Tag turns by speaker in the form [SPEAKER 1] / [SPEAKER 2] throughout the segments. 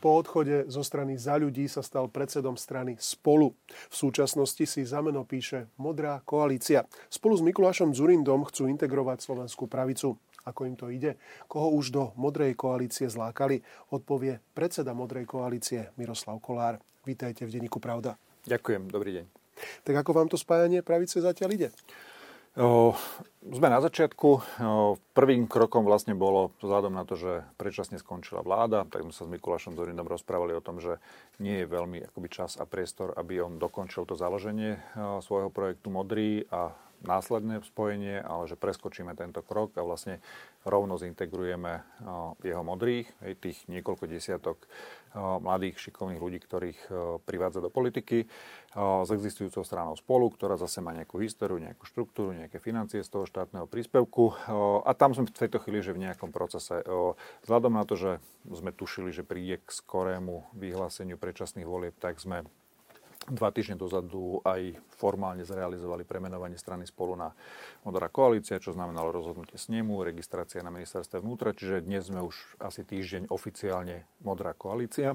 [SPEAKER 1] Po odchode zo strany za ľudí sa stal predsedom strany Spolu. V súčasnosti si za meno píše Modrá koalícia. Spolu s Mikulášom Zurindom chcú integrovať slovenskú pravicu. Ako im to ide? Koho už do Modrej koalície zlákali? Odpovie predseda Modrej koalície Miroslav Kolár. Vítajte v denníku Pravda.
[SPEAKER 2] Ďakujem, dobrý deň.
[SPEAKER 1] Tak ako vám to spájanie pravice zatiaľ ide?
[SPEAKER 2] Sme na začiatku. Prvým krokom vlastne bolo, vzhľadom na to, že predčasne skončila vláda, tak sme sa s Mikulášom Zorindom rozprávali o tom, že nie je veľmi akoby čas a priestor, aby on dokončil to založenie svojho projektu Modrý a následné spojenie, ale že preskočíme tento krok a vlastne rovno zintegrujeme jeho modrých, tých niekoľko desiatok mladých, šikovných ľudí, ktorých privádza do politiky s existujúcou stranou spolu, ktorá zase má nejakú históriu, nejakú štruktúru, nejaké financie z toho štátneho príspevku. A tam sme v tejto chvíli, že v nejakom procese. Vzhľadom na to, že sme tušili, že príde k skorému vyhláseniu predčasných volieb, tak sme Dva týždne dozadu aj formálne zrealizovali premenovanie strany spolu na Modrá koalícia, čo znamenalo rozhodnutie snemu, registrácia na ministerstve vnútra, čiže dnes sme už asi týždeň oficiálne Modrá koalícia.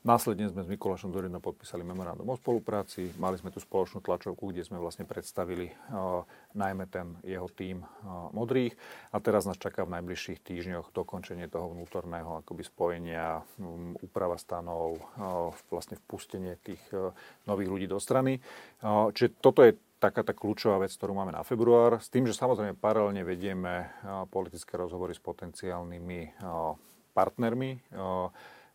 [SPEAKER 2] Následne sme s Mikulášom Zorinom podpísali memorandum o spolupráci. Mali sme tu spoločnú tlačovku, kde sme vlastne predstavili uh, najmä ten jeho tým uh, modrých. A teraz nás čaká v najbližších týždňoch dokončenie toho vnútorného akoby spojenia, úprava stanov, uh, vlastne vpustenie tých nových ľudí do strany. Čiže toto je taká tá kľúčová vec, ktorú máme na február. S tým, že samozrejme paralelne vedieme politické rozhovory s potenciálnymi partnermi.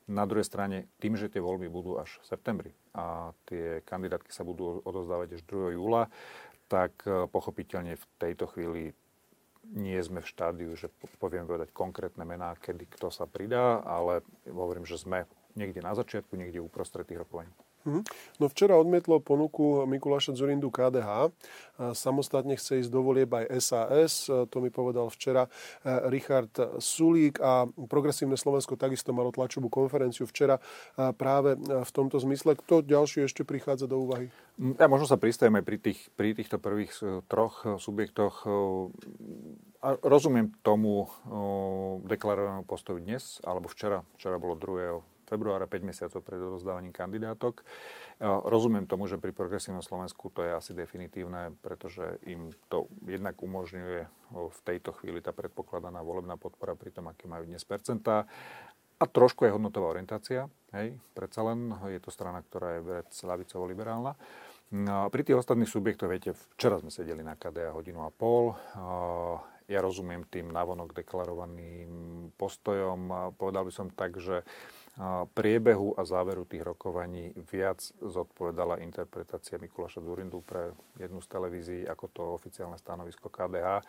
[SPEAKER 2] Na druhej strane, tým, že tie voľby budú až v septembri a tie kandidátky sa budú odozdávať až 2. júla, tak e, pochopiteľne v tejto chvíli nie sme v štádiu, že poviem povedať konkrétne mená, kedy kto sa pridá, ale hovorím, že sme niekde na začiatku, niekde uprostred tých rokovaní.
[SPEAKER 1] Mhm. No včera odmietlo ponuku Mikuláša Zurindu KDH. Samostatne chce ísť do volieb aj SAS. To mi povedal včera e, Richard Sulík a Progresívne Slovensko takisto malo tlačovú konferenciu včera práve v tomto zmysle. Kto ďalší ešte prichádza do úvahy?
[SPEAKER 2] Ja možno sa pristavím aj pri, tých, pri týchto prvých e, troch e, subjektoch. A rozumiem tomu deklarovanému postoju dnes, alebo včera. Včera bolo 2 februára, 5 mesiacov pred odozdávaním kandidátok. Rozumiem tomu, že pri progresívnom Slovensku to je asi definitívne, pretože im to jednak umožňuje v tejto chvíli tá predpokladaná volebná podpora pri tom, aké majú dnes percentá. A trošku je hodnotová orientácia, hej, predsa len je to strana, ktorá je vec lavicovo-liberálna. No, pri tých ostatných subjektoch, viete, včera sme sedeli na KDA hodinu a pol. Ja rozumiem tým navonok deklarovaným postojom. Povedal by som tak, že priebehu a záveru tých rokovaní viac zodpovedala interpretácia Mikuláša Zurindu pre jednu z televízií ako to oficiálne stanovisko KDH.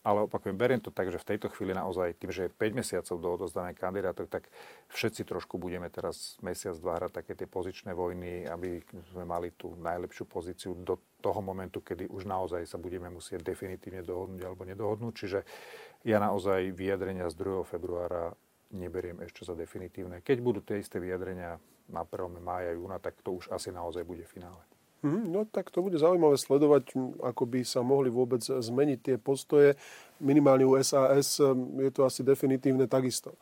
[SPEAKER 2] Ale opakujem, beriem to tak, že v tejto chvíli naozaj tým, že je 5 mesiacov do odozdanej kandidátok, tak všetci trošku budeme teraz mesiac, dva hrať také tie pozičné vojny, aby sme mali tú najlepšiu pozíciu do toho momentu, kedy už naozaj sa budeme musieť definitívne dohodnúť alebo nedohodnúť. Čiže ja naozaj vyjadrenia z 2. februára neberiem ešte za definitívne. Keď budú tie isté vyjadrenia na 1. mája, júna, tak to už asi naozaj bude finále.
[SPEAKER 1] Mm, no tak to bude zaujímavé sledovať, ako by sa mohli vôbec zmeniť tie postoje. Minimálne u SAS je to asi definitívne takisto.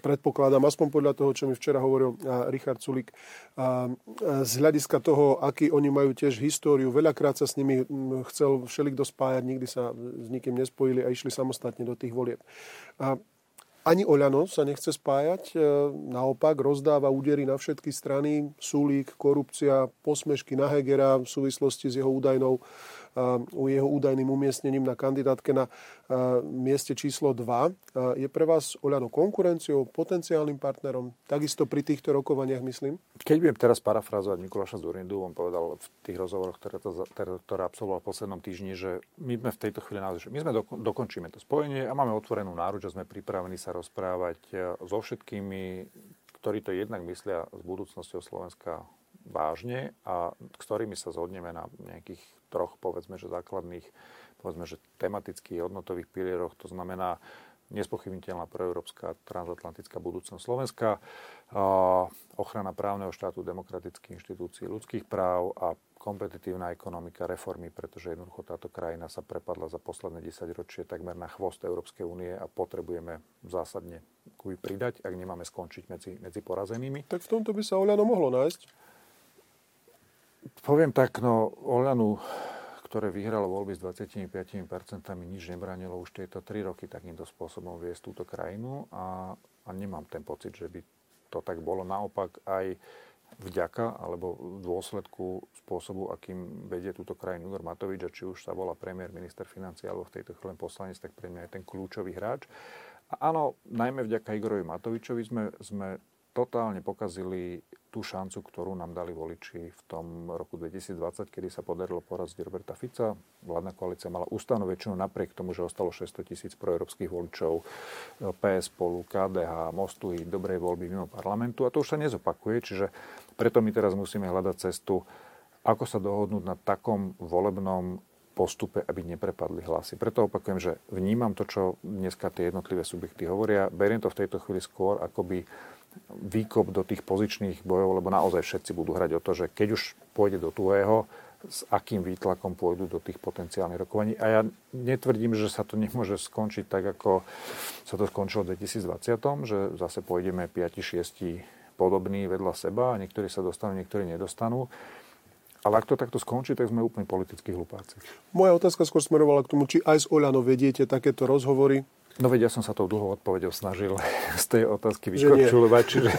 [SPEAKER 1] Predpokladám, aspoň podľa toho, čo mi včera hovoril Richard Sulik, z hľadiska toho, aký oni majú tiež históriu, veľakrát sa s nimi chcel všelikto spájať, nikdy sa s nikým nespojili a išli samostatne do tých volieb. Ani Oľano sa nechce spájať, e, naopak rozdáva údery na všetky strany, súlík, korupcia, posmešky na Hegera v súvislosti s jeho údajnou jeho údajným umiestnením na kandidátke na mieste číslo 2. Je pre vás Oľano konkurenciou, potenciálnym partnerom? Takisto pri týchto rokovaniach, myslím?
[SPEAKER 2] Keď budem teraz parafrázovať Mikuláša Zurindu, on povedal v tých rozhovoroch, ktoré, to, ktoré absolvoval v poslednom týždni, že my sme v tejto chvíli naozaj, my sme do, dokončíme to spojenie a máme otvorenú náruč a sme pripravení sa rozprávať e, so všetkými, ktorí to jednak myslia s budúcnosťou Slovenska vážne a s ktorými sa zhodneme na nejakých troch, povedzme, že základných, povedzme, že tematických hodnotových pilieroch. To znamená nespochybniteľná proeurópska transatlantická budúcnosť Slovenska, ochrana právneho štátu, demokratických inštitúcií, ľudských práv a kompetitívna ekonomika, reformy, pretože jednoducho táto krajina sa prepadla za posledné 10 ročie takmer na chvost Európskej únie a potrebujeme zásadne kuj pridať, ak nemáme skončiť medzi, medzi porazenými.
[SPEAKER 1] Tak v tomto by sa Oľano mohlo nájsť?
[SPEAKER 2] Poviem tak, no Oľanu ktoré vyhralo voľby s 25%, nič nebranilo už tieto 3 roky takýmto spôsobom viesť túto krajinu a, a nemám ten pocit, že by to tak bolo. Naopak aj vďaka alebo v dôsledku spôsobu, akým vedie túto krajinu Igor Matovič, a či už sa volá premiér, minister financí alebo v tejto chvíli poslanec, tak pre mňa je ten kľúčový hráč. A áno, najmä vďaka Igorovi Matovičovi sme, sme totálne pokazili tú šancu, ktorú nám dali voliči v tom roku 2020, kedy sa podarilo poraziť Roberta Fica. Vládna koalícia mala ústavnú väčšinu napriek tomu, že ostalo 600 tisíc proeurópskych voličov, PS spolu, KDH, Mostu i dobrej voľby mimo parlamentu. A to už sa nezopakuje, čiže preto my teraz musíme hľadať cestu, ako sa dohodnúť na takom volebnom postupe, aby neprepadli hlasy. Preto opakujem, že vnímam to, čo dneska tie jednotlivé subjekty hovoria. Beriem to v tejto chvíli skôr, akoby výkop do tých pozičných bojov, lebo naozaj všetci budú hrať o to, že keď už pôjde do tuhého, s akým výtlakom pôjdu do tých potenciálnych rokovaní. A ja netvrdím, že sa to nemôže skončiť tak, ako sa to skončilo v 2020, že zase pôjdeme 5-6 podobní vedľa seba a niektorí sa dostanú, niektorí nedostanú. Ale ak to takto skončí, tak sme úplne politickí hlupáci.
[SPEAKER 1] Moja otázka skôr smerovala k tomu, či aj s Oľano vediete takéto rozhovory
[SPEAKER 2] No veď ja som sa tou dlhou odpovedou snažil z tej otázky vykorčulovať. Čiže,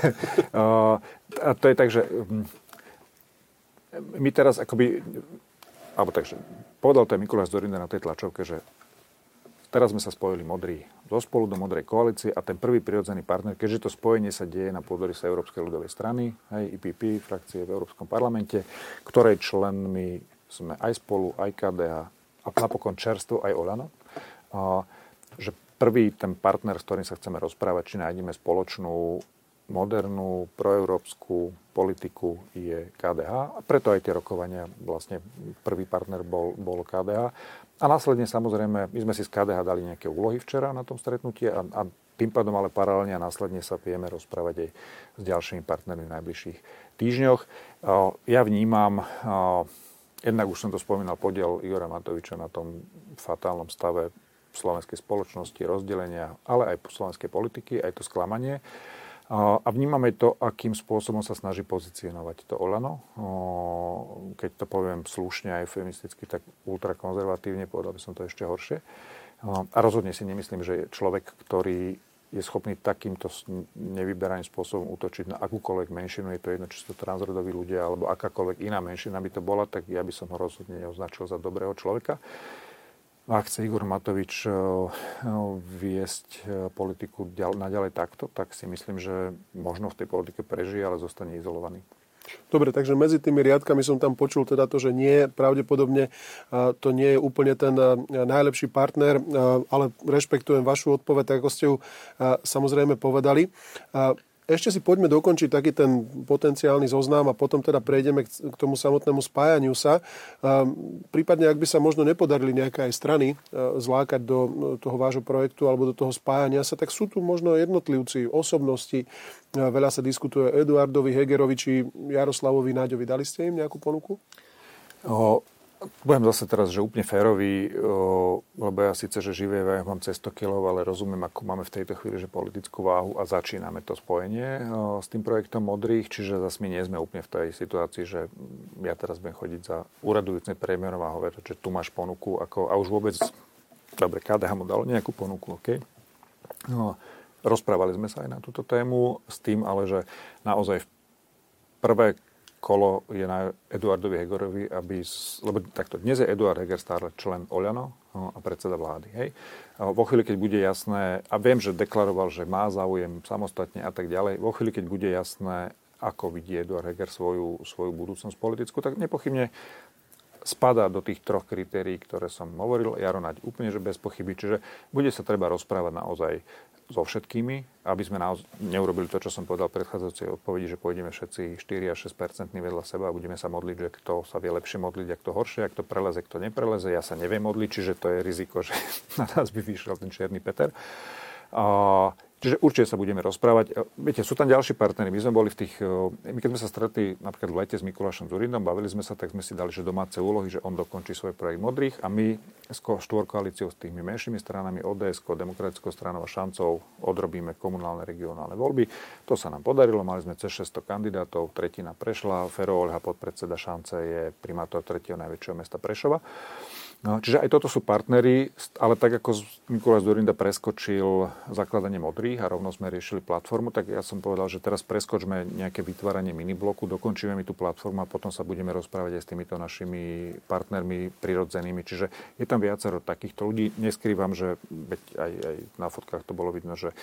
[SPEAKER 2] uh, a to je tak, že um, my teraz akoby, alebo takže, povedal to aj Mikuláš Zorinda na tej tlačovke, že teraz sme sa spojili modrí zo spolu do modrej koalície a ten prvý prirodzený partner, keďže to spojenie sa deje na sa Európskej ľudovej strany, hej, IPP, frakcie v Európskom parlamente, ktorej členmi sme aj spolu, aj KDH a napokon čerstvo aj Olano, uh, že Prvý ten partner, s ktorým sa chceme rozprávať, či nájdeme spoločnú modernú proeurópsku politiku je KDH a preto aj tie rokovania, vlastne prvý partner bol, bol KDH. A následne samozrejme, my sme si z KDH dali nejaké úlohy včera na tom stretnutí a, a tým pádom ale paralelne a následne sa vieme rozprávať aj s ďalšími partnermi v najbližších týždňoch. Ja vnímam, jednak už som to spomínal, podiel Igora Matoviča na tom fatálnom stave slovenskej spoločnosti, rozdelenia, ale aj slovenskej politiky, aj to sklamanie. A vnímame to, akým spôsobom sa snaží pozicionovať to Olano. Keď to poviem slušne aj feministicky, tak ultrakonzervatívne, povedal by som to ešte horšie. A rozhodne si nemyslím, že človek, ktorý je schopný takýmto nevyberaným spôsobom útočiť na akúkoľvek menšinu, je to jedno, či sú to transrodoví ľudia alebo akákoľvek iná menšina by to bola, tak ja by som ho rozhodne neoznačil za dobrého človeka. Ak chce Igor Matovič eh, viesť eh, politiku naďalej takto, tak si myslím, že možno v tej politike prežije, ale zostane izolovaný.
[SPEAKER 1] Dobre, takže medzi tými riadkami som tam počul teda to, že nie, pravdepodobne eh, to nie je úplne ten najlepší partner, ale rešpektujem vašu odpoveď, tak ako ste ju samozrejme povedali. Ešte si poďme dokončiť taký ten potenciálny zoznam a potom teda prejdeme k tomu samotnému spájaniu sa. Prípadne, ak by sa možno nepodarili nejaké aj strany zlákať do toho vášho projektu alebo do toho spájania sa, tak sú tu možno jednotlivci, osobnosti. Veľa sa diskutuje Eduardovi Hegerovi či Jaroslavovi Náďovi. Dali ste im nejakú ponuku?
[SPEAKER 2] Budem zase teraz, že úplne férový, lebo ja síce, že živie ja mám cez 100 kg, ale rozumiem, ako máme v tejto chvíli, že politickú váhu a začíname to spojenie s tým projektom modrých, čiže zase my nie sme úplne v tej situácii, že ja teraz budem chodiť za úradujúcim premiérom a hovoriť, že tu máš ponuku, ako, a už vôbec, dobre, KDH mu dal nejakú ponuku, OK? No, rozprávali sme sa aj na túto tému s tým, ale že naozaj prvé kolo je na Eduardovi Hegerovi, aby... Lebo takto, dnes je Eduard Heger stále člen Oľano no, a predseda vlády. Hej? Vo chvíli, keď bude jasné, a viem, že deklaroval, že má záujem samostatne a tak ďalej, vo chvíli, keď bude jasné, ako vidí Eduard Heger svoju, svoju budúcnosť politickú, tak nepochybne spadá do tých troch kritérií, ktoré som hovoril. Jaro úplne, že bez pochyby. Čiže bude sa treba rozprávať naozaj so všetkými, aby sme naoz- neurobili to, čo som povedal v predchádzajúcej odpovedi, že pôjdeme všetci 4 až 6% vedľa seba a budeme sa modliť, že kto sa vie lepšie modliť, ak to horšie, ak to preleze, kto nepreleze. Ja sa neviem modliť, čiže to je riziko, že na nás by vyšiel ten čierny Peter. Čiže určite sa budeme rozprávať. E, viete, sú tam ďalší partnery. My sme boli v tých... E, my keď sme sa stretli napríklad v lete s Mikulášom Zurindom, bavili sme sa, tak sme si dali že domáce úlohy, že on dokončí svoj projekt modrých a my s štvorkoalíciou s tými menšími stranami, ODS, Demokratickou stranou a šancou odrobíme komunálne regionálne voľby. To sa nám podarilo, mali sme cez 600 kandidátov, tretina prešla, Fero Olha, podpredseda šance, je primátor tretieho najväčšieho mesta Prešova. No, čiže aj toto sú partnery, ale tak ako Mikuláš Dorinda preskočil zakladanie modrých a rovno sme riešili platformu, tak ja som povedal, že teraz preskočme nejaké vytváranie minibloku, dokončíme mi tú platformu a potom sa budeme rozprávať aj s týmito našimi partnermi prirodzenými. Čiže je tam viacero takýchto ľudí. Neskrývam, že aj, aj na fotkách to bolo vidno, že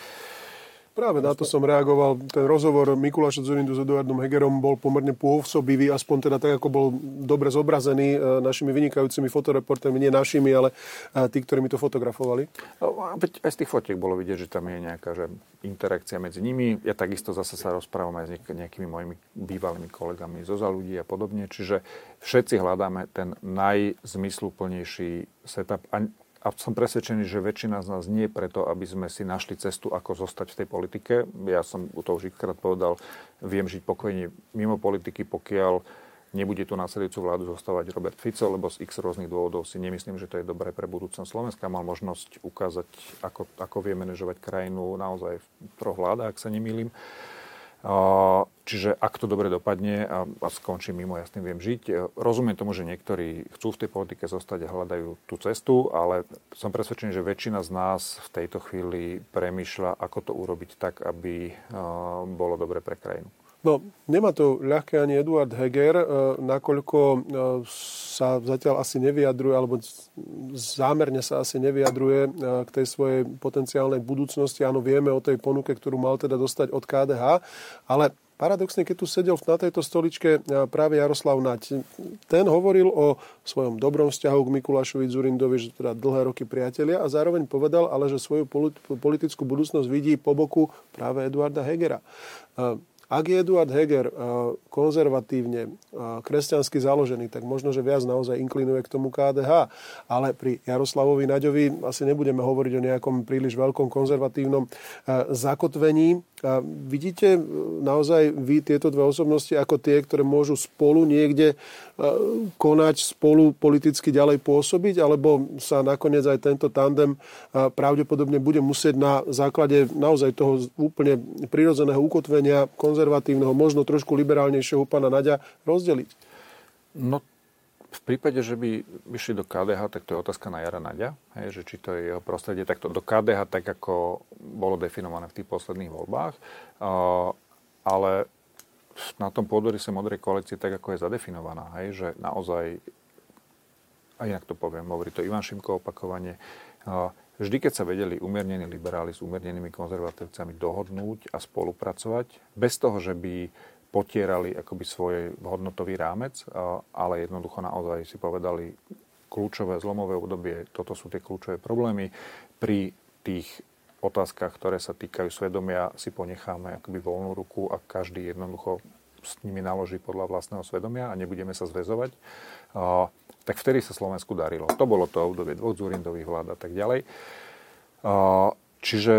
[SPEAKER 1] Práve na to som reagoval. Ten rozhovor Mikuláša Zurindu s Eduardom Hegerom bol pomerne pôsobivý, aspoň teda tak, ako bol dobre zobrazený e, našimi vynikajúcimi fotoreportérmi, nie našimi, ale e, tí, ktorí mi to fotografovali.
[SPEAKER 2] No, aj z tých fotiek bolo vidieť, že tam je nejaká že interakcia medzi nimi. Ja takisto zase sa rozprávam aj s nejakými mojimi bývalými kolegami zo za ľudí a podobne. Čiže všetci hľadáme ten najzmysluplnejší setup. A a som presvedčený, že väčšina z nás nie je preto, aby sme si našli cestu, ako zostať v tej politike. Ja som toho už krát povedal, viem žiť pokojne mimo politiky, pokiaľ nebude tu následujúcu vládu zostávať Robert Fico, lebo z x rôznych dôvodov si nemyslím, že to je dobré pre budúcnosť Slovenska. Mal možnosť ukázať, ako, ako vie manažovať krajinu naozaj v troch vládach, ak sa nemýlim. Čiže ak to dobre dopadne a, a skončí mimo, ja s tým viem žiť. E, rozumiem tomu, že niektorí chcú v tej politike zostať a hľadajú tú cestu, ale som presvedčený, že väčšina z nás v tejto chvíli premýšľa, ako to urobiť tak, aby bolo dobre pre krajinu.
[SPEAKER 1] No, nemá to ľahké ani Eduard Heger, e, nakoľko e, sa zatiaľ asi nevyjadruje, alebo zámerne sa asi nevyjadruje e, k tej svojej potenciálnej budúcnosti. Áno, vieme o tej ponuke, ktorú mal teda dostať od KDH, ale paradoxne, keď tu sedel na tejto stoličke práve Jaroslav Nať, ten hovoril o svojom dobrom vzťahu k Mikulášovi Zurindovi, že teda dlhé roky priatelia a zároveň povedal ale, že svoju politickú budúcnosť vidí po boku práve Eduarda Hegera. Ak je Eduard Heger eh, konzervatívne, eh, kresťansky založený, tak možno, že viac naozaj inklinuje k tomu KDH. Ale pri Jaroslavovi Naďovi asi nebudeme hovoriť o nejakom príliš veľkom konzervatívnom eh, zakotvení. Vidíte naozaj vy tieto dve osobnosti ako tie, ktoré môžu spolu niekde konať, spolu politicky ďalej pôsobiť, alebo sa nakoniec aj tento tandem pravdepodobne bude musieť na základe naozaj toho úplne prirodzeného ukotvenia konzervatívneho, možno trošku liberálnejšieho pána Naďa rozdeliť?
[SPEAKER 2] No, v prípade, že by vyšli do KDH, tak to je otázka na Jara Naďa, hej, že či to je jeho prostredie takto do KDH, tak ako bolo definované v tých posledných voľbách. Uh, ale na tom sa modrej koalície tak, ako je zadefinovaná, hej, že naozaj, a inak to poviem, hovorí to Ivan Šimko opakovane, uh, vždy, keď sa vedeli umiernení liberáli s umiernenými konzervatívcami dohodnúť a spolupracovať, bez toho, že by potierali akoby svoj hodnotový rámec, ale jednoducho naozaj si povedali kľúčové zlomové obdobie, toto sú tie kľúčové problémy. Pri tých otázkach, ktoré sa týkajú svedomia, si ponecháme akoby voľnú ruku a každý jednoducho s nimi naloží podľa vlastného svedomia a nebudeme sa zväzovať tak vtedy sa Slovensku darilo. To bolo to obdobie dvoch Zurindových vlád a tak ďalej. Čiže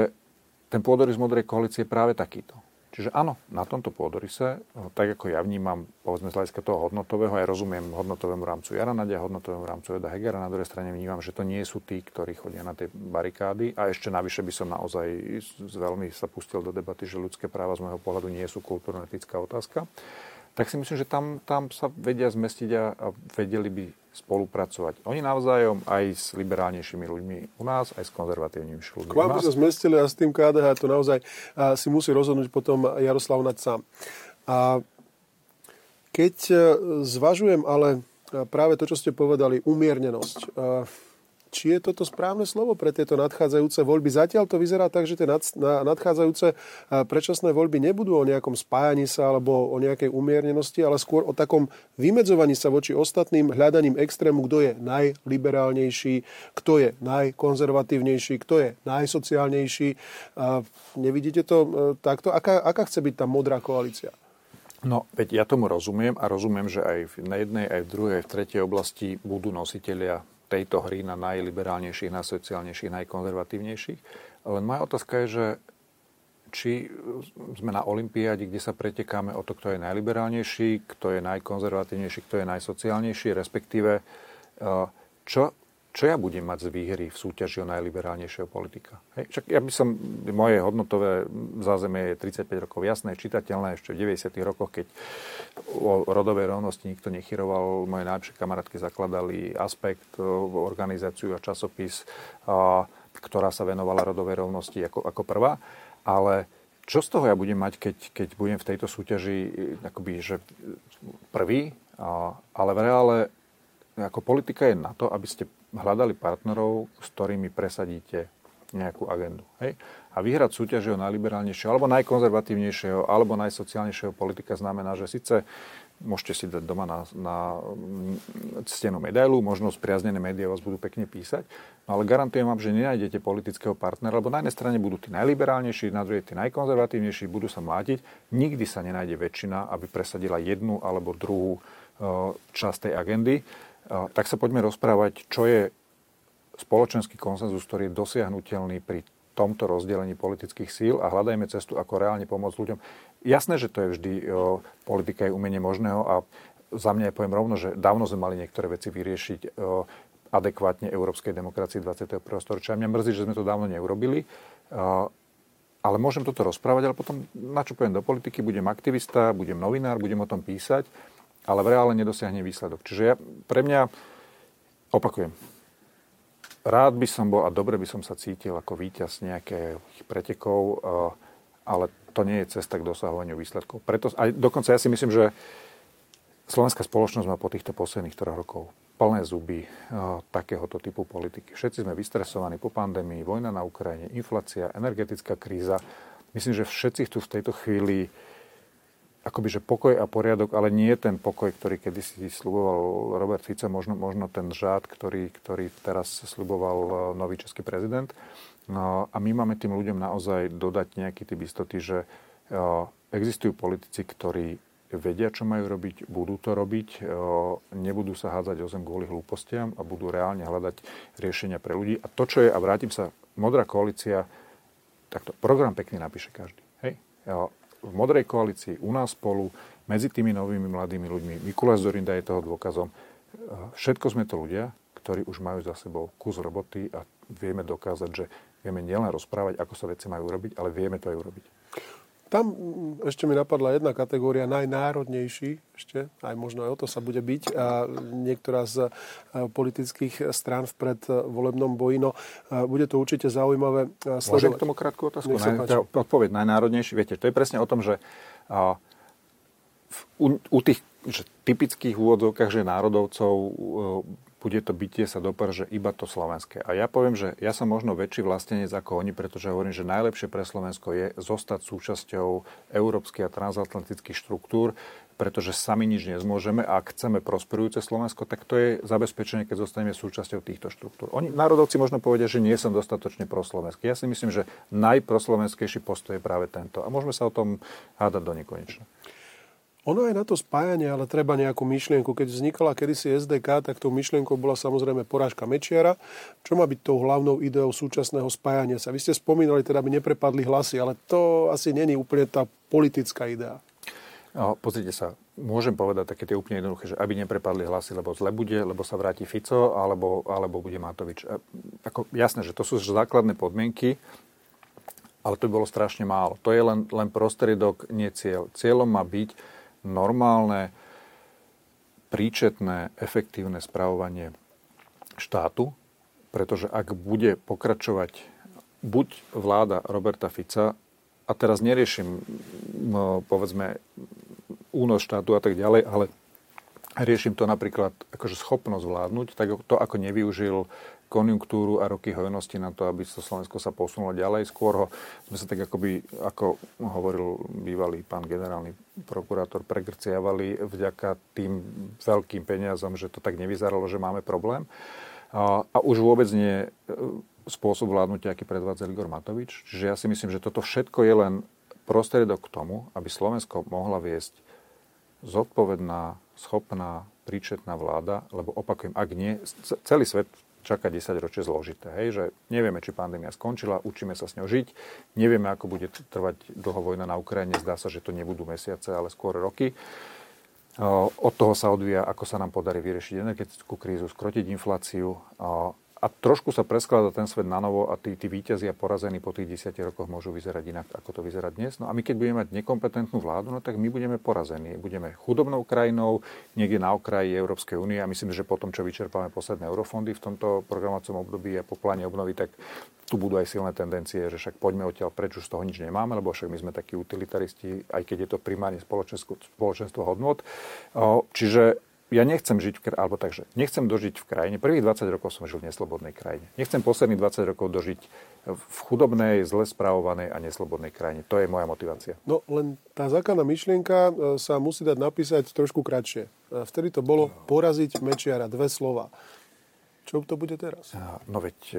[SPEAKER 2] ten pôdorys modrej koalície je práve takýto. Čiže áno, na tomto pôdorise, tak ako ja vnímam, povedzme z hľadiska toho hodnotového, ja rozumiem hodnotovému rámcu Jara Nadia, hodnotovému rámcu Eda Hegera, na druhej strane vnímam, že to nie sú tí, ktorí chodia na tie barikády. A ešte navyše by som naozaj veľmi sa pustil do debaty, že ľudské práva z môjho pohľadu nie sú kultúrno-etická otázka tak si myslím, že tam, tam sa vedia zmestiť a, a vedeli by spolupracovať. Oni navzájom aj s liberálnejšími ľuďmi u nás, aj s konzervatívnejšími ľuďmi
[SPEAKER 1] K vám by sa zmestili a s tým KDH to naozaj a, si musí rozhodnúť potom Jaroslav Naď sám. A keď e, zvažujem ale práve to, čo ste povedali, umiernenosť. Či je toto správne slovo pre tieto nadchádzajúce voľby? Zatiaľ to vyzerá tak, že tie nadchádzajúce predčasné voľby nebudú o nejakom spájaní sa alebo o nejakej umiernenosti, ale skôr o takom vymedzovaní sa voči ostatným, hľadaním extrému, kto je najliberálnejší, kto je najkonzervatívnejší, kto je najsociálnejší. Nevidíte to e, takto? Aká, aká chce byť tá modrá koalícia?
[SPEAKER 2] No, veď ja tomu rozumiem a rozumiem, že aj na jednej, aj v druhej, aj v tretej oblasti budú nositeľia tejto hry na najliberálnejších, najsociálnejších, najkonzervatívnejších. Len moja otázka je, že či sme na Olympiáde, kde sa pretekáme o to, kto je najliberálnejší, kto je najkonzervatívnejší, kto je najsociálnejší, respektíve čo, čo ja budem mať z výhry v súťaži o najliberálnejšieho politika. Hej? Čak ja by som, moje hodnotové zázemie je 35 rokov jasné, čitateľné ešte v 90. rokoch, keď o rodovej rovnosti nikto nechyroval, moje najlepšie kamarátky zakladali Aspekt, organizáciu a časopis, ktorá sa venovala rodovej rovnosti ako, ako prvá. Ale čo z toho ja budem mať, keď, keď budem v tejto súťaži akoby, že prvý, ale v reále ako politika je na to, aby ste hľadali partnerov, s ktorými presadíte nejakú agendu. Hej? A vyhrať súťaže o najliberálnejšieho, alebo najkonzervatívnejšieho, alebo najsociálnejšieho politika znamená, že síce Môžete si dať doma na, na stenu medailu, možno spriaznené médiá vás budú pekne písať, no ale garantujem vám, že nenájdete politického partnera, lebo na jednej strane budú tí najliberálnejší, na druhej tí najkonzervatívnejší, budú sa mlátiť. Nikdy sa nenájde väčšina, aby presadila jednu alebo druhú e, časť tej agendy. E, tak sa poďme rozprávať, čo je spoločenský konsenzus, ktorý je dosiahnutelný pri tomto rozdelení politických síl a hľadajme cestu, ako reálne pomôcť ľuďom. Jasné, že to je vždy o, politika je umenie možného a za mňa je poviem rovno, že dávno sme mali niektoré veci vyriešiť o, adekvátne európskej demokracii 21. storočia. Mňa mrzí, že sme to dávno neurobili. O, ale môžem toto rozprávať, ale potom načupujem do politiky, budem aktivista, budem novinár, budem o tom písať, ale v reále nedosiahnem výsledok. Čiže ja, pre mňa, opakujem, rád by som bol a dobre by som sa cítil ako víťaz nejakých pretekov, eh, ale to nie je cesta k dosahovaniu výsledkov. Preto, aj dokonca ja si myslím, že slovenská spoločnosť má po týchto posledných troch rokov plné zuby uh, takéhoto typu politiky. Všetci sme vystresovaní po pandémii, vojna na Ukrajine, inflácia, energetická kríza. Myslím, že všetci tu v tejto chvíli akoby, že pokoj a poriadok, ale nie ten pokoj, ktorý kedysi sluboval Robert Fico, možno, možno ten žád, ktorý, ktorý teraz sluboval e, nový český prezident. No, a my máme tým ľuďom naozaj dodať nejaký typ istoty, že e, existujú politici, ktorí vedia, čo majú robiť, budú to robiť, e, nebudú sa hádzať o zem kvôli hlúpostiam a budú reálne hľadať riešenia pre ľudí. A to, čo je, a vrátim sa, modrá koalícia, takto program pekný napíše každý. Hej? V Modrej koalícii, u nás spolu, medzi tými novými mladými ľuďmi. Mikuláš Zorinda je toho dôkazom. Všetko sme to ľudia, ktorí už majú za sebou kus roboty a vieme dokázať, že vieme nielen rozprávať, ako sa veci majú robiť, ale vieme to aj urobiť.
[SPEAKER 1] Tam ešte mi napadla jedna kategória, najnárodnejší, ešte, aj možno aj o to sa bude byť, a niektorá z politických strán v predvolebnom boji. No, bude to určite zaujímavé
[SPEAKER 2] sledovať. Môžem k tomu krátku otázku? Naj, odpoveď najnárodnejší. Viete, to je presne o tom, že a, v, u, u tých že typických úvodzovkách, že národovcov bude to bytie sa doprže iba to slovenské. A ja poviem, že ja som možno väčší vlastenec ako oni, pretože hovorím, že najlepšie pre Slovensko je zostať súčasťou európskych a transatlantických štruktúr, pretože sami nič nezmôžeme a ak chceme prosperujúce Slovensko, tak to je zabezpečenie, keď zostaneme súčasťou týchto štruktúr. Oni, národovci možno povedia, že nie som dostatočne proslovenský. Ja si myslím, že najproslovenskejší postoj je práve tento. A môžeme sa o tom hádať do nekonečna.
[SPEAKER 1] Ono aj na to spájanie, ale treba nejakú myšlienku. Keď vznikala kedysi SDK, tak tou myšlienkou bola samozrejme porážka Mečiara, čo má byť tou hlavnou ideou súčasného spájania sa. Vy ste spomínali, teda by neprepadli hlasy, ale to asi není úplne tá politická idea.
[SPEAKER 2] No, pozrite sa, môžem povedať také tie úplne jednoduché, že aby neprepadli hlasy, lebo zle bude, lebo sa vráti Fico, alebo, alebo bude Matovič. Ako, jasné, že to sú základné podmienky, ale to by bolo strašne málo. To je len, len prostriedok, nie cieľ. Cieľom má byť, normálne, príčetné, efektívne spravovanie štátu, pretože ak bude pokračovať buď vláda Roberta Fica, a teraz neriešim, no, povedzme, únos štátu a tak ďalej, ale riešim to napríklad akože schopnosť vládnuť, tak to, ako nevyužil konjunktúru a roky hojnosti na to, aby to Slovensko sa posunulo ďalej. Skôr ho, sme sa tak akoby, ako hovoril bývalý pán generálny prokurátor, pregrciavali vďaka tým veľkým peniazom, že to tak nevyzeralo, že máme problém. A, a už vôbec nie e, spôsob vládnutia, aký predvádza Igor Matovič. Čiže ja si myslím, že toto všetko je len prostriedok k tomu, aby Slovensko mohla viesť zodpovedná, schopná, príčetná vláda, lebo opakujem, ak nie, celý svet čaká 10 ročie zložité. Hej, že nevieme, či pandémia skončila, učíme sa s ňou žiť, nevieme, ako bude trvať dlho vojna na Ukrajine, zdá sa, že to nebudú mesiace, ale skôr roky. Od toho sa odvíja, ako sa nám podarí vyriešiť energetickú krízu, skrotiť infláciu a trošku sa preskladá ten svet na novo a tí, tí víťazí a porazení po tých desiatich rokoch môžu vyzerať inak, ako to vyzerá dnes. No a my keď budeme mať nekompetentnú vládu, no tak my budeme porazení. Budeme chudobnou krajinou, niekde na okraji Európskej únie a myslím, že potom, čo vyčerpáme posledné eurofondy v tomto programovacom období a po pláne obnovy, tak tu budú aj silné tendencie, že však poďme odtiaľ preč, už z toho nič nemáme, lebo však my sme takí utilitaristi, aj keď je to primárne spoločenstvo, spoločenstvo hodnot. Čiže ja nechcem žiť v alebo takže, nechcem dožiť v krajine, prvých 20 rokov som žil v neslobodnej krajine. Nechcem posledných 20 rokov dožiť v chudobnej, zle správovanej a neslobodnej krajine. To je moja motivácia.
[SPEAKER 1] No len tá základná myšlienka e, sa musí dať napísať trošku kratšie. E, vtedy to bolo poraziť Mečiara, dve slova. Čo to bude teraz?
[SPEAKER 2] No veď e,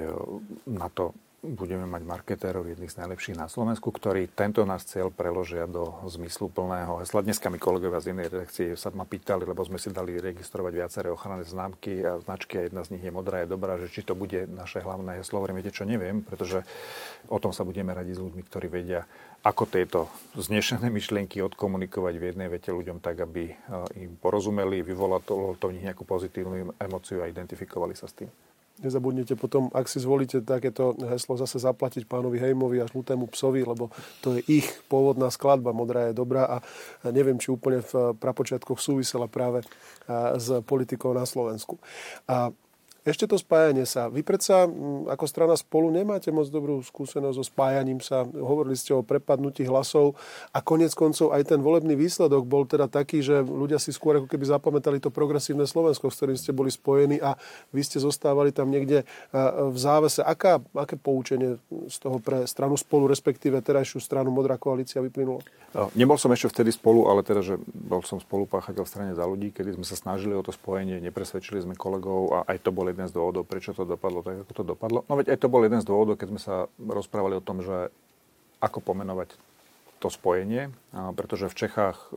[SPEAKER 2] na to budeme mať marketérov jedných z najlepších na Slovensku, ktorí tento náš cieľ preložia do zmyslu plného hesla. Dneska mi kolegovia z inej redakcie sa ma pýtali, lebo sme si dali registrovať viaceré ochranné známky a značky a jedna z nich je modrá, je dobrá, že či to bude naše hlavné heslo. Hovorím, viete čo, neviem, pretože o tom sa budeme radiť s ľuďmi, ktorí vedia, ako tieto znešené myšlienky odkomunikovať v jednej vete ľuďom tak, aby eh, im porozumeli, vyvolalo to v nich nejakú pozitívnu emociu a identifikovali sa s tým.
[SPEAKER 1] Nezabudnite potom, ak si zvolíte takéto heslo, zase zaplatiť pánovi Hejmovi a žlutému psovi, lebo to je ich pôvodná skladba, modrá je dobrá a neviem, či úplne v prapočiatkoch súvisela práve s politikou na Slovensku. A ešte to spájanie sa. Vy predsa mm, ako strana spolu nemáte moc dobrú skúsenosť so spájaním sa. Hovorili ste o prepadnutí hlasov a konec koncov aj ten volebný výsledok bol teda taký, že ľudia si skôr ako keby zapamätali to progresívne Slovensko, s ktorým ste boli spojení a vy ste zostávali tam niekde v závese. Aká, aké poučenie z toho pre stranu spolu, respektíve terajšiu stranu Modrá koalícia vyplynulo?
[SPEAKER 2] Nebol som ešte vtedy spolu, ale teda, že bol som spolupáchateľ v strane za ľudí, kedy sme sa snažili o to spojenie, nepresvedčili sme kolegov a aj to bol jeden z dôvodov, prečo to dopadlo tak, ako to dopadlo. No veď aj to bol jeden z dôvodov, keď sme sa rozprávali o tom, že ako pomenovať to spojenie, pretože v Čechách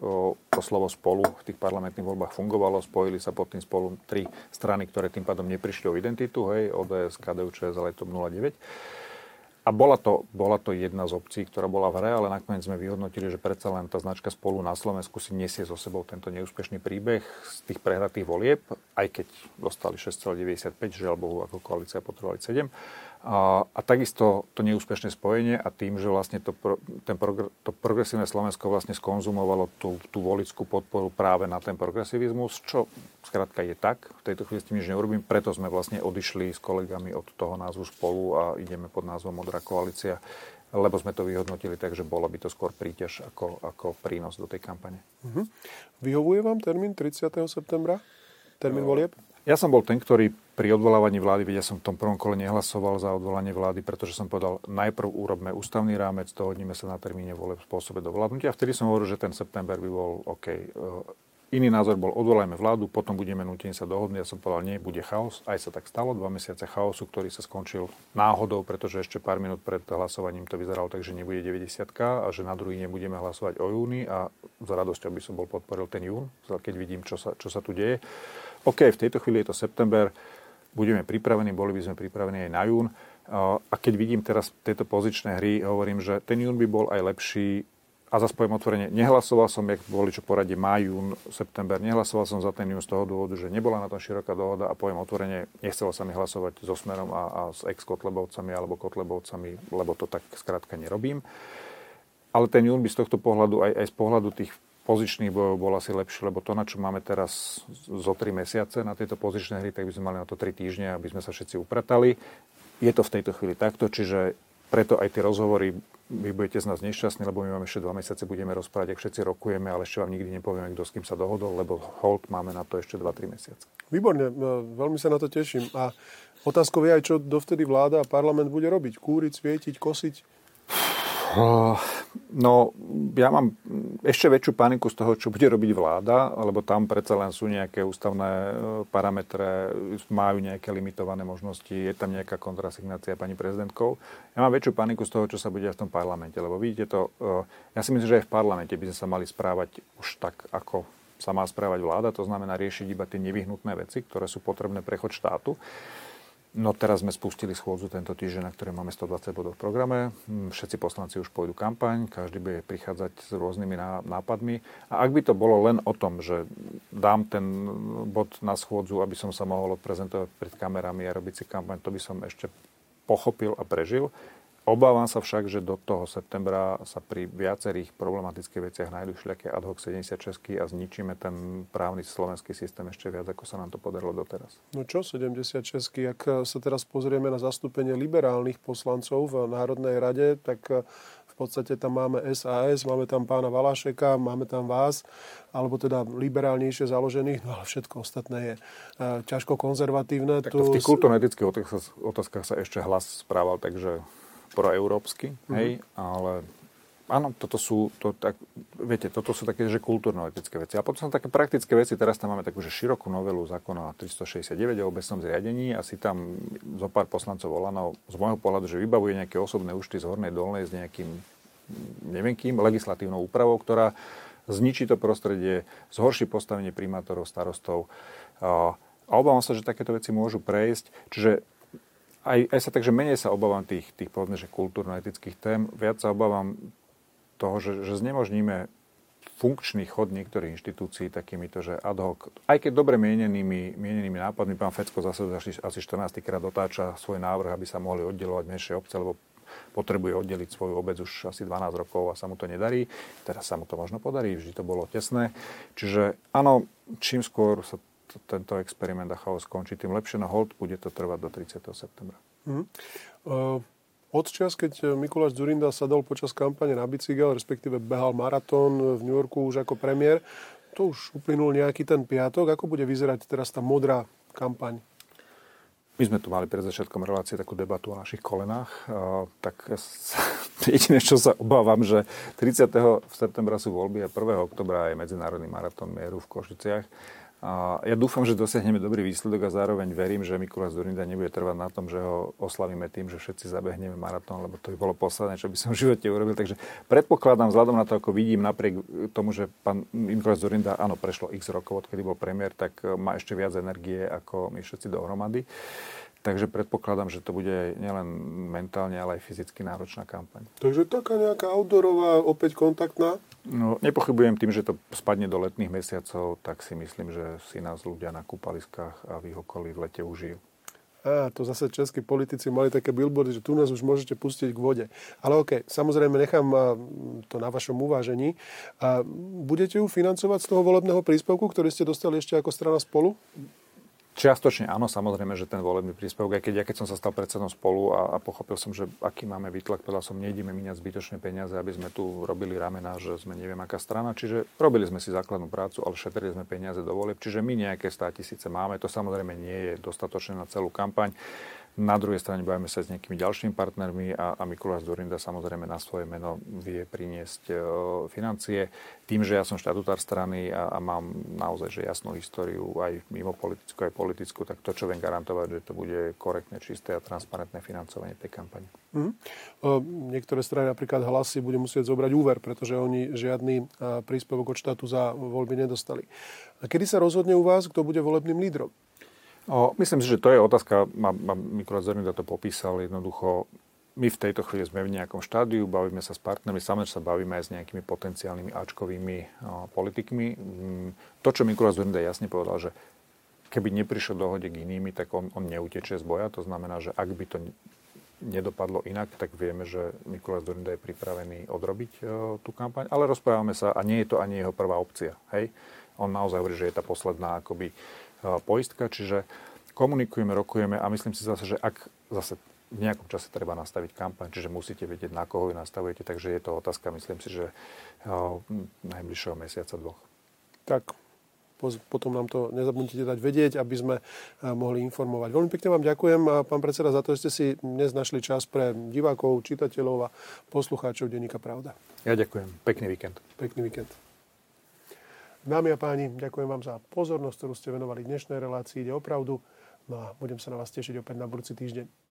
[SPEAKER 2] to slovo spolu v tých parlamentných voľbách fungovalo, spojili sa pod tým spolu tri strany, ktoré tým pádom neprišli o identitu, hej, ODS, KDU, ČS, ale to 09. A bola to, bola to jedna z obcí, ktorá bola v hre, ale nakoniec sme vyhodnotili, že predsa len tá značka spolu na Slovensku si nesie so sebou tento neúspešný príbeh z tých prehratých volieb, aj keď dostali 6,95, žiaľ Bohu, ako koalícia potrebovali 7 a, a takisto to neúspešné spojenie a tým, že vlastne to, ten progr- to progresívne Slovensko vlastne skonzumovalo tú, tú volickú podporu práve na ten progresivizmus, čo skrátka je tak. V tejto chvíli s tým nič neurobím, preto sme vlastne odišli s kolegami od toho názvu spolu a ideme pod názvom Modrá koalícia lebo sme to vyhodnotili tak, že bolo by to skôr príťaž ako, ako prínos do tej kampane.
[SPEAKER 1] Uh-huh. Vyhovuje vám termín 30. septembra? Termín volieb?
[SPEAKER 2] Ja som bol ten, ktorý pri odvolávaní vlády, vedia som v tom prvom kole nehlasoval za odvolanie vlády, pretože som povedal, najprv urobme ústavný rámec, dohodníme sa na termíne voleb v spôsobe dovládnutia. A vtedy som hovoril, že ten september by bol OK. E, iný názor bol, odvolajme vládu, potom budeme nutení sa dohodnúť. Ja som povedal, nie, bude chaos. Aj sa tak stalo, dva mesiace chaosu, ktorý sa skončil náhodou, pretože ešte pár minút pred hlasovaním to vyzeralo tak, že nebude 90 a že na druhý nebudeme hlasovať o júni a za radosťou by som bol podporil ten jún, keď vidím, čo sa, čo sa tu deje. OK, v tejto chvíli je to september, budeme pripravení, boli by sme pripravení aj na jún. A keď vidím teraz tieto pozičné hry, hovorím, že ten jún by bol aj lepší a zase poviem otvorene, nehlasoval som, jak boli čo poradie maj, jún, september, nehlasoval som za ten jún z toho dôvodu, že nebola na tom široká dohoda a poviem otvorene, nechcelo sa mi hlasovať so Smerom a, a s ex-Kotlebovcami alebo Kotlebovcami, lebo to tak skrátka nerobím. Ale ten jún by z tohto pohľadu, aj, aj z pohľadu tých pozičných bojov bol asi lepší, lebo to, na čo máme teraz zo 3 mesiace na tieto pozičné hry, tak by sme mali na to 3 týždne, aby sme sa všetci upratali. Je to v tejto chvíli takto, čiže preto aj tie rozhovory, vy budete z nás nešťastní, lebo my máme ešte 2 mesiace, budeme rozprávať, ak všetci rokujeme, ale ešte vám nikdy nepovieme, kto s kým sa dohodol, lebo hold máme na to ešte 2-3 mesiace.
[SPEAKER 1] Výborne, veľmi sa na to teším. A otázkou je aj, čo dovtedy vláda a parlament bude robiť. Kúriť, svietiť, kosiť?
[SPEAKER 2] No, ja mám ešte väčšiu paniku z toho, čo bude robiť vláda, lebo tam predsa len sú nejaké ústavné e, parametre, majú nejaké limitované možnosti, je tam nejaká kontrasignácia pani prezidentkou. Ja mám väčšiu paniku z toho, čo sa bude v tom parlamente, lebo vidíte to, e, ja si myslím, že aj v parlamente by sme sa mali správať už tak, ako sa má správať vláda, to znamená riešiť iba tie nevyhnutné veci, ktoré sú potrebné pre chod štátu. No teraz sme spustili schôdzu tento týždeň, na ktorej máme 120 bodov v programe. Hm, všetci poslanci už pôjdu kampaň, každý bude prichádzať s rôznymi nápadmi. A ak by to bolo len o tom, že dám ten bod na schôdzu, aby som sa mohol odprezentovať pred kamerami a robiť si kampaň, to by som ešte pochopil a prežil. Obávam sa však, že do toho septembra sa pri viacerých problematických veciach nájdú všelijaké ad hoc 76 a zničíme ten právny slovenský systém ešte viac, ako sa nám to podarilo doteraz.
[SPEAKER 1] No čo 76 Ak sa teraz pozrieme na zastúpenie liberálnych poslancov v Národnej rade, tak v podstate tam máme SAS, máme tam pána Valašeka, máme tam vás, alebo teda liberálnejšie založených, no ale všetko ostatné je e, ťažko konzervatívne.
[SPEAKER 2] Tak to v tých kultúrno-etických otázkach sa ešte hlas správal, takže proeurópsky, mm-hmm. hej, ale áno, toto sú, to, tak, viete, toto sú také, že kultúrno-etické veci. A potom sú také praktické veci, teraz tam máme takú, že širokú novelu zákona 369 o obecnom zriadení a si tam zo pár poslancov volano z môjho pohľadu, že vybavuje nejaké osobné účty z hornej dolnej s nejakým, neviem kým, legislatívnou úpravou, ktorá zničí to prostredie, zhorší postavenie primátorov, starostov. A obávam sa, že takéto veci môžu prejsť. Čiže aj, aj sa takže menej sa obávam tých, tých povedzme, že kultúrno-etických tém, viac sa obávam toho, že, že znemožníme funkčný chod niektorých inštitúcií takýmito, že ad hoc, aj keď dobre mienenými, mienenými nápadmi, pán Fecko zase asi 14 krát dotáča svoj návrh, aby sa mohli oddelovať menšie obce, lebo potrebuje oddeliť svoju obec už asi 12 rokov a sa mu to nedarí. Teraz sa mu to možno podarí, vždy to bolo tesné. Čiže áno, čím skôr sa tento experiment a chaos skončí, tým lepšie na hold bude to trvať do 30. septembra. Mm.
[SPEAKER 1] Uh, od čas, keď Mikuláš Zurinda sadol počas kampane na bicykel, respektíve behal maratón v New Yorku už ako premiér, to už uplynul nejaký ten piatok. Ako bude vyzerať teraz tá modrá kampaň?
[SPEAKER 2] My sme tu mali pred začiatkom relácie takú debatu o našich kolenách. Uh, tak jediné, čo sa obávam, že 30. septembra sú voľby a 1. oktobra je medzinárodný maratón mieru v Košiciach ja dúfam, že dosiahneme dobrý výsledok a zároveň verím, že Mikuláš Zurinda nebude trvať na tom, že ho oslavíme tým, že všetci zabehneme maratón, lebo to by bolo posledné, čo by som v živote urobil. Takže predpokladám, vzhľadom na to, ako vidím, napriek tomu, že pán Mikuláš Zurinda, áno, prešlo x rokov, odkedy bol premiér, tak má ešte viac energie ako my všetci dohromady. Takže predpokladám, že to bude nielen mentálne, ale aj fyzicky náročná kampaň.
[SPEAKER 1] Takže taká nejaká outdoorová, opäť kontaktná?
[SPEAKER 2] No, nepochybujem tým, že to spadne do letných mesiacov, tak si myslím, že si nás ľudia na kúpaliskách a v ich okolí v lete užijú.
[SPEAKER 1] Á, to zase českí politici mali také billboardy, že tu nás už môžete pustiť k vode. Ale OK, samozrejme nechám to na vašom uvážení. A budete ju financovať z toho volebného príspevku, ktorý ste dostali ešte ako strana spolu?
[SPEAKER 2] Čiastočne áno, samozrejme, že ten volebný príspevok, aj keď ja keď som sa stal predsedom spolu a, a pochopil som, že aký máme výtlak, povedal som, nejdeme míňať zbytočné peniaze, aby sme tu robili ramena, že sme neviem aká strana. Čiže robili sme si základnú prácu, ale šetrili sme peniaze do volieb. Čiže my nejaké 100 tisíce máme. To samozrejme nie je dostatočné na celú kampaň. Na druhej strane bavíme sa s nejakými ďalšími partnermi a, a Mikuláš Zorinda samozrejme na svoje meno vie priniesť e, financie. Tým, že ja som štatutár strany a, a mám naozaj že jasnú históriu aj mimo politickú, aj politickú, tak to, čo viem garantovať, že to bude korektné, čisté a transparentné financovanie tej kampane. Mm.
[SPEAKER 1] O, niektoré strany, napríklad Hlasy, bude musieť zobrať úver, pretože oni žiadny príspevok od štátu za voľby nedostali. A kedy sa rozhodne u vás, kto bude volebným lídrom?
[SPEAKER 2] O, myslím si, že to je otázka, a, a Mikulás Zornida to popísal jednoducho, my v tejto chvíli sme v nejakom štádiu, bavíme sa s partnermi, samozrejme sa bavíme aj s nejakými potenciálnymi ačkovými o, politikmi. Mm, to, čo Mikulás Zornida jasne povedal, že keby neprišiel dohode k inými, tak on, on neutečie z boja. To znamená, že ak by to nedopadlo inak, tak vieme, že Mikulás Zorinda je pripravený odrobiť o, tú kampaň. Ale rozprávame sa, a nie je to ani jeho prvá opcia. Hej? On naozaj hovorí, že je tá posledná akoby poistka, čiže komunikujeme, rokujeme a myslím si zase, že ak zase v nejakom čase treba nastaviť kampaň, čiže musíte vedieť, na koho ju nastavujete, takže je to otázka, myslím si, že najbližšieho mesiaca dvoch.
[SPEAKER 1] Tak, potom nám to nezabudnite dať vedieť, aby sme mohli informovať. Veľmi pekne vám ďakujem, pán predseda, za to, že ste si dnes našli čas pre divákov, čitateľov a poslucháčov Denníka Pravda.
[SPEAKER 2] Ja ďakujem. Pekný víkend.
[SPEAKER 1] Pekný víkend. Dámy a páni, ďakujem vám za pozornosť, ktorú ste venovali dnešnej relácii. Ide opravdu. No a budem sa na vás tešiť opäť na budúci týždeň.